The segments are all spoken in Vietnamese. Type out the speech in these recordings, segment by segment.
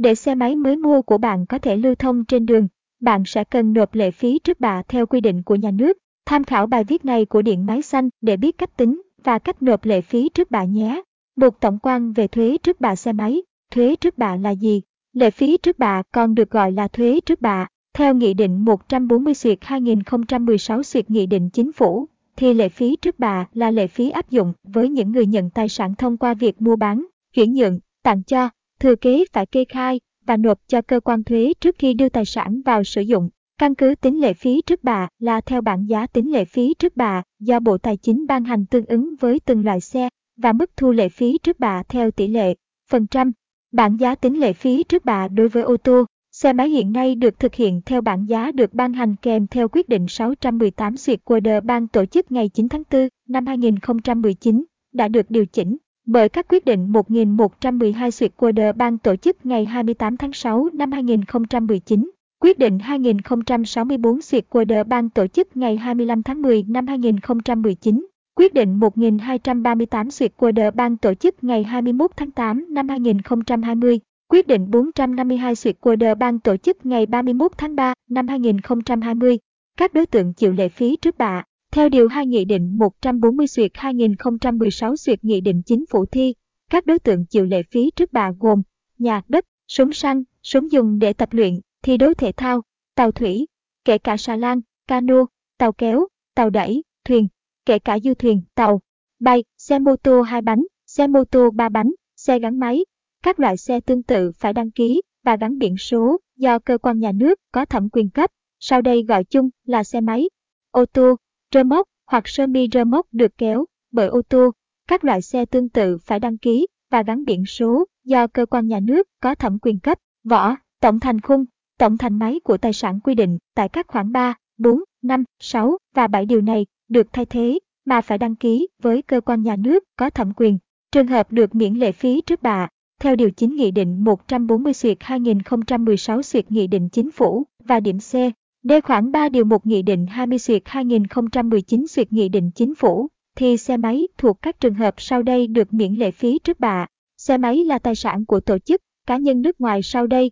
Để xe máy mới mua của bạn có thể lưu thông trên đường, bạn sẽ cần nộp lệ phí trước bạ theo quy định của nhà nước. Tham khảo bài viết này của Điện Máy Xanh để biết cách tính và cách nộp lệ phí trước bạ nhé. Một tổng quan về thuế trước bạ xe máy. Thuế trước bạ là gì? Lệ phí trước bạ còn được gọi là thuế trước bạ. Theo Nghị định 140 xuyệt 2016 xuyệt Nghị định Chính phủ, thì lệ phí trước bạ là lệ phí áp dụng với những người nhận tài sản thông qua việc mua bán, chuyển nhượng, tặng cho, thừa kế phải kê khai và nộp cho cơ quan thuế trước khi đưa tài sản vào sử dụng. Căn cứ tính lệ phí trước bạ là theo bảng giá tính lệ phí trước bạ do Bộ Tài chính ban hành tương ứng với từng loại xe và mức thu lệ phí trước bạ theo tỷ lệ, phần trăm. Bảng giá tính lệ phí trước bạ đối với ô tô, xe máy hiện nay được thực hiện theo bảng giá được ban hành kèm theo quyết định 618 duyệt của đờ ban tổ chức ngày 9 tháng 4 năm 2019 đã được điều chỉnh bởi các quyết định 1112 duyệt của đờ ban tổ chức ngày 28 tháng 6 năm 2019 Quyết định 2064 duyệt của đờ ban tổ chức ngày 25 tháng 10 năm 2019. Quyết định 1238 duyệt của đờ ban tổ chức ngày 21 tháng 8 năm 2020. Quyết định 452 duyệt của đờ ban tổ chức ngày 31 tháng 3 năm 2020. Các đối tượng chịu lệ phí trước bạ. Theo Điều 2 Nghị định 140 duyệt 2016 duyệt Nghị định Chính phủ thi, các đối tượng chịu lệ phí trước bạ gồm nhà đất, súng săn, súng dùng để tập luyện, thi đấu thể thao, tàu thủy, kể cả xà lan, cano, tàu kéo, tàu đẩy, thuyền, kể cả du thuyền, tàu, bay, xe mô tô hai bánh, xe mô tô ba bánh, xe gắn máy. Các loại xe tương tự phải đăng ký và gắn biển số do cơ quan nhà nước có thẩm quyền cấp, sau đây gọi chung là xe máy, ô tô, rơ móc hoặc sơ mi rơ móc được kéo bởi ô tô. Các loại xe tương tự phải đăng ký và gắn biển số do cơ quan nhà nước có thẩm quyền cấp, vỏ, tổng thành khung, Tổng thành máy của tài sản quy định tại các khoản 3, 4, 5, 6 và 7 điều này được thay thế mà phải đăng ký với cơ quan nhà nước có thẩm quyền. Trường hợp được miễn lệ phí trước bạ, theo điều chính Nghị định 140 xuyệt 2016 xuyệt Nghị định Chính phủ và điểm C, D khoản 3 điều 1 Nghị định 20 xuyệt 2019 xuyệt Nghị định Chính phủ, thì xe máy thuộc các trường hợp sau đây được miễn lệ phí trước bạ. Xe máy là tài sản của tổ chức, cá nhân nước ngoài sau đây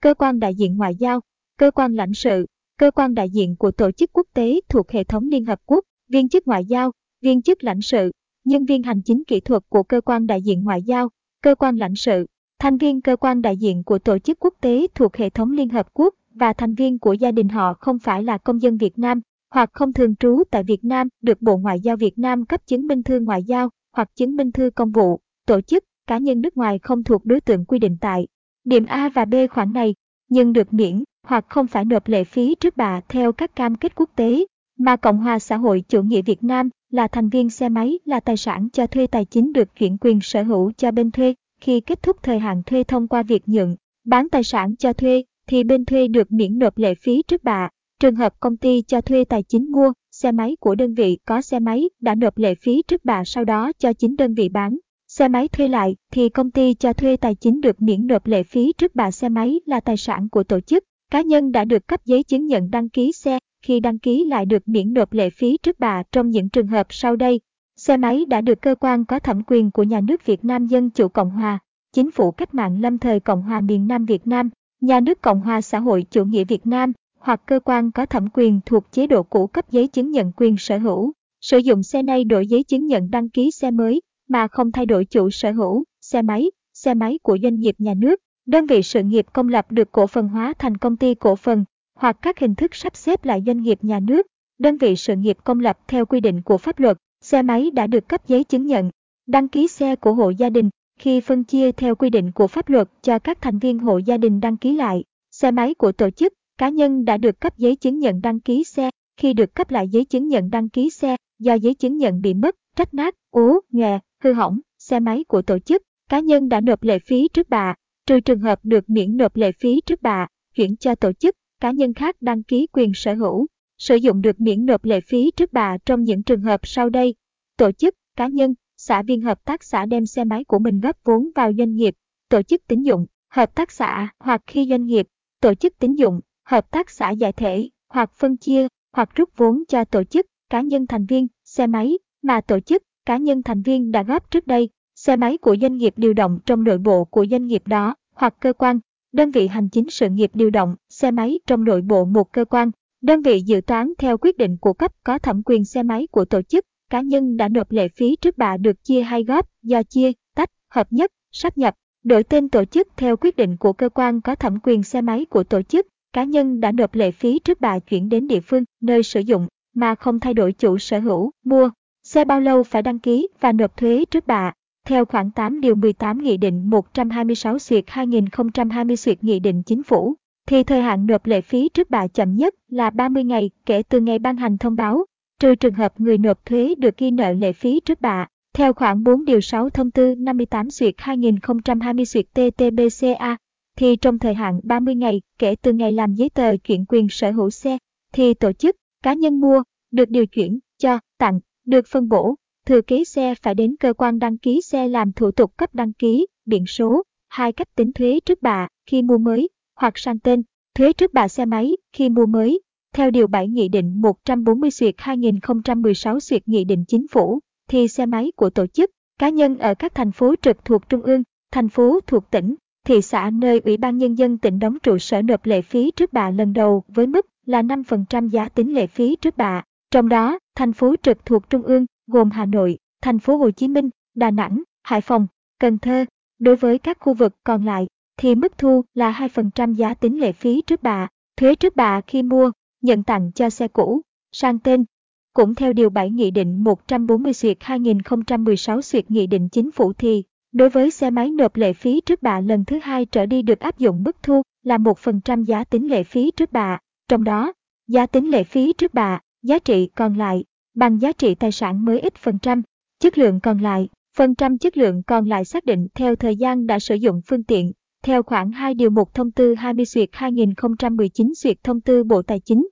cơ quan đại diện ngoại giao, cơ quan lãnh sự, cơ quan đại diện của tổ chức quốc tế thuộc hệ thống Liên Hợp Quốc, viên chức ngoại giao, viên chức lãnh sự, nhân viên hành chính kỹ thuật của cơ quan đại diện ngoại giao, cơ quan lãnh sự, thành viên cơ quan đại diện của tổ chức quốc tế thuộc hệ thống Liên Hợp Quốc và thành viên của gia đình họ không phải là công dân Việt Nam hoặc không thường trú tại Việt Nam được Bộ Ngoại giao Việt Nam cấp chứng minh thư ngoại giao hoặc chứng minh thư công vụ, tổ chức, cá nhân nước ngoài không thuộc đối tượng quy định tại Điểm A và B khoản này, nhưng được miễn hoặc không phải nộp lệ phí trước bạ theo các cam kết quốc tế, mà Cộng hòa xã hội chủ nghĩa Việt Nam là thành viên xe máy là tài sản cho thuê tài chính được chuyển quyền sở hữu cho bên thuê khi kết thúc thời hạn thuê thông qua việc nhượng, bán tài sản cho thuê thì bên thuê được miễn nộp lệ phí trước bạ. Trường hợp công ty cho thuê tài chính mua xe máy của đơn vị có xe máy đã nộp lệ phí trước bạ sau đó cho chính đơn vị bán xe máy thuê lại thì công ty cho thuê tài chính được miễn nộp lệ phí trước bạ xe máy là tài sản của tổ chức. Cá nhân đã được cấp giấy chứng nhận đăng ký xe khi đăng ký lại được miễn nộp lệ phí trước bạ trong những trường hợp sau đây. Xe máy đã được cơ quan có thẩm quyền của nhà nước Việt Nam Dân Chủ Cộng Hòa, Chính phủ cách mạng lâm thời Cộng hòa miền Nam Việt Nam, nhà nước Cộng hòa xã hội chủ nghĩa Việt Nam hoặc cơ quan có thẩm quyền thuộc chế độ cũ cấp giấy chứng nhận quyền sở hữu. Sử dụng xe này đổi giấy chứng nhận đăng ký xe mới mà không thay đổi chủ sở hữu, xe máy, xe máy của doanh nghiệp nhà nước, đơn vị sự nghiệp công lập được cổ phần hóa thành công ty cổ phần hoặc các hình thức sắp xếp lại doanh nghiệp nhà nước, đơn vị sự nghiệp công lập theo quy định của pháp luật, xe máy đã được cấp giấy chứng nhận, đăng ký xe của hộ gia đình khi phân chia theo quy định của pháp luật cho các thành viên hộ gia đình đăng ký lại, xe máy của tổ chức, cá nhân đã được cấp giấy chứng nhận đăng ký xe. Khi được cấp lại giấy chứng nhận đăng ký xe do giấy chứng nhận bị mất, rách nát, ố, nhòe, hư hỏng, xe máy của tổ chức, cá nhân đã nộp lệ phí trước bạ, trừ trường hợp được miễn nộp lệ phí trước bạ, chuyển cho tổ chức, cá nhân khác đăng ký quyền sở hữu, sử dụng được miễn nộp lệ phí trước bạ trong những trường hợp sau đây. Tổ chức, cá nhân, xã viên hợp tác xã đem xe máy của mình góp vốn vào doanh nghiệp, tổ chức tín dụng, hợp tác xã hoặc khi doanh nghiệp, tổ chức tín dụng, hợp tác xã giải thể hoặc phân chia hoặc rút vốn cho tổ chức, cá nhân thành viên, xe máy mà tổ chức, cá nhân thành viên đã góp trước đây, xe máy của doanh nghiệp điều động trong nội bộ của doanh nghiệp đó hoặc cơ quan đơn vị hành chính sự nghiệp điều động, xe máy trong nội bộ một cơ quan, đơn vị dự toán theo quyết định của cấp có thẩm quyền xe máy của tổ chức, cá nhân đã nộp lệ phí trước bạ được chia hay góp, do chia, tách, hợp nhất, sắp nhập, đổi tên tổ chức theo quyết định của cơ quan có thẩm quyền xe máy của tổ chức, cá nhân đã nộp lệ phí trước bạ chuyển đến địa phương, nơi sử dụng, mà không thay đổi chủ sở hữu, mua. Xe bao lâu phải đăng ký và nộp thuế trước bạ? Theo khoảng 8 điều 18 Nghị định 126 xuyệt 2020 xuyệt Nghị định Chính phủ, thì thời hạn nộp lệ phí trước bạ chậm nhất là 30 ngày kể từ ngày ban hành thông báo, trừ trường hợp người nộp thuế được ghi nợ lệ phí trước bạ. Theo khoản 4 điều 6 thông tư 58 xuyệt 2020 xuyệt TTBCA, thì trong thời hạn 30 ngày kể từ ngày làm giấy tờ chuyển quyền sở hữu xe, thì tổ chức, cá nhân mua, được điều chuyển, cho, tặng, được phân bổ, thừa kế xe phải đến cơ quan đăng ký xe làm thủ tục cấp đăng ký, biển số, hai cách tính thuế trước bạ khi mua mới hoặc sang tên, thuế trước bạ xe máy khi mua mới. Theo Điều 7 Nghị định 140 xuyệt 2016 xuyệt Nghị định Chính phủ, thì xe máy của tổ chức, cá nhân ở các thành phố trực thuộc Trung ương, thành phố thuộc tỉnh, thị xã nơi Ủy ban Nhân dân tỉnh đóng trụ sở nộp lệ phí trước bạ lần đầu với mức là 5% giá tính lệ phí trước bạ. Trong đó, thành phố trực thuộc Trung ương gồm Hà Nội, thành phố Hồ Chí Minh, Đà Nẵng, Hải Phòng, Cần Thơ. Đối với các khu vực còn lại, thì mức thu là 2% giá tính lệ phí trước bạ, thuế trước bạ khi mua, nhận tặng cho xe cũ, sang tên. Cũng theo Điều 7 Nghị định 140 xuyệt 2016 xuyệt Nghị định Chính phủ thì, đối với xe máy nộp lệ phí trước bạ lần thứ hai trở đi được áp dụng mức thu là 1% giá tính lệ phí trước bạ, trong đó, giá tính lệ phí trước bạ, giá trị còn lại, bằng giá trị tài sản mới ít phần trăm, chất lượng còn lại, phần trăm chất lượng còn lại xác định theo thời gian đã sử dụng phương tiện, theo khoản 2 điều 1 thông tư 20 duyệt 2019 duyệt thông tư Bộ Tài chính.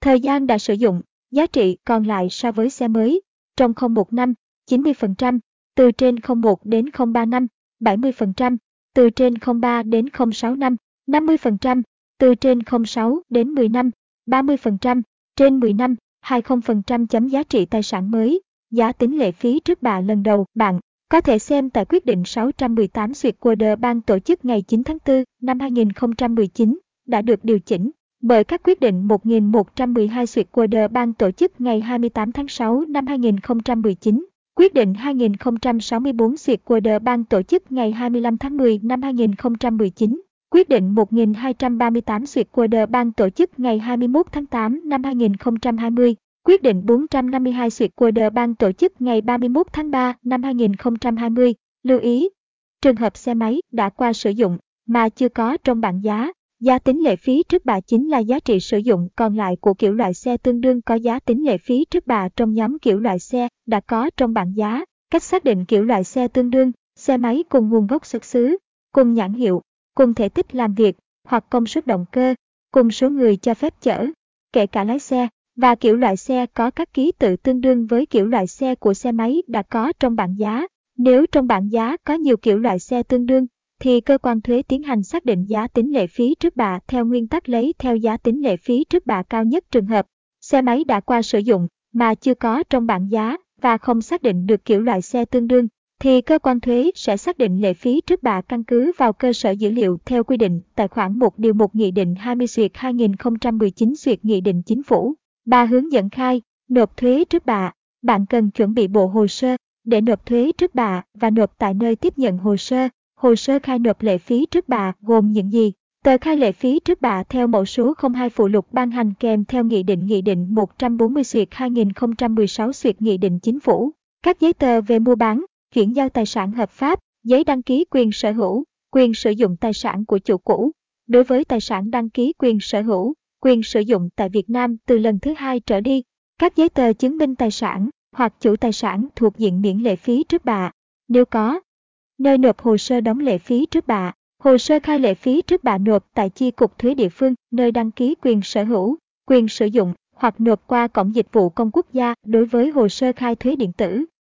Thời gian đã sử dụng, giá trị còn lại so với xe mới, trong 01 năm, 90%, từ trên 01 đến 03 năm, 70%, từ trên 03 đến 06 năm, 50%, từ trên 06 đến 10 năm, 30%, trên 10 năm, 20% chấm giá trị tài sản mới, giá tính lệ phí trước bạ lần đầu, bạn có thể xem tại quyết định 618 suyệt duyệt quarter ban tổ chức ngày 9 tháng 4 năm 2019 đã được điều chỉnh bởi các quyết định 1112 suyệt duyệt quarter ban tổ chức ngày 28 tháng 6 năm 2019, quyết định 2064 suyệt duyệt quarter ban tổ chức ngày 25 tháng 10 năm 2019, quyết định 1238 suyệt duyệt quarter ban tổ chức ngày 21 tháng 8 năm 2020 Quyết định 452 duyệt quarter ban tổ chức ngày 31 tháng 3 năm 2020. Lưu ý, trường hợp xe máy đã qua sử dụng mà chưa có trong bảng giá, giá tính lệ phí trước bạ chính là giá trị sử dụng còn lại của kiểu loại xe tương đương có giá tính lệ phí trước bạ trong nhóm kiểu loại xe đã có trong bảng giá. Cách xác định kiểu loại xe tương đương, xe máy cùng nguồn gốc xuất xứ, cùng nhãn hiệu, cùng thể tích làm việc hoặc công suất động cơ, cùng số người cho phép chở, kể cả lái xe, và kiểu loại xe có các ký tự tương đương với kiểu loại xe của xe máy đã có trong bảng giá. Nếu trong bảng giá có nhiều kiểu loại xe tương đương, thì cơ quan thuế tiến hành xác định giá tính lệ phí trước bạ theo nguyên tắc lấy theo giá tính lệ phí trước bạ cao nhất trường hợp. Xe máy đã qua sử dụng mà chưa có trong bảng giá và không xác định được kiểu loại xe tương đương, thì cơ quan thuế sẽ xác định lệ phí trước bạ căn cứ vào cơ sở dữ liệu theo quy định tại khoản 1 điều 1 Nghị định 20 duyệt 2019 duyệt Nghị định Chính phủ. Ba hướng dẫn khai, nộp thuế trước bạ. Bạn cần chuẩn bị bộ hồ sơ để nộp thuế trước bạ và nộp tại nơi tiếp nhận hồ sơ. Hồ sơ khai nộp lệ phí trước bạ gồm những gì? Tờ khai lệ phí trước bạ theo mẫu số 02 phụ lục ban hành kèm theo Nghị định Nghị định 140 xuyệt 2016 xuyệt Nghị định Chính phủ. Các giấy tờ về mua bán, chuyển giao tài sản hợp pháp, giấy đăng ký quyền sở hữu, quyền sử dụng tài sản của chủ cũ. Đối với tài sản đăng ký quyền sở hữu, quyền sử dụng tại Việt Nam từ lần thứ hai trở đi, các giấy tờ chứng minh tài sản hoặc chủ tài sản thuộc diện miễn lệ phí trước bạ, nếu có. Nơi nộp hồ sơ đóng lệ phí trước bạ, hồ sơ khai lệ phí trước bạ nộp tại chi cục thuế địa phương nơi đăng ký quyền sở hữu, quyền sử dụng hoặc nộp qua cổng dịch vụ công quốc gia đối với hồ sơ khai thuế điện tử.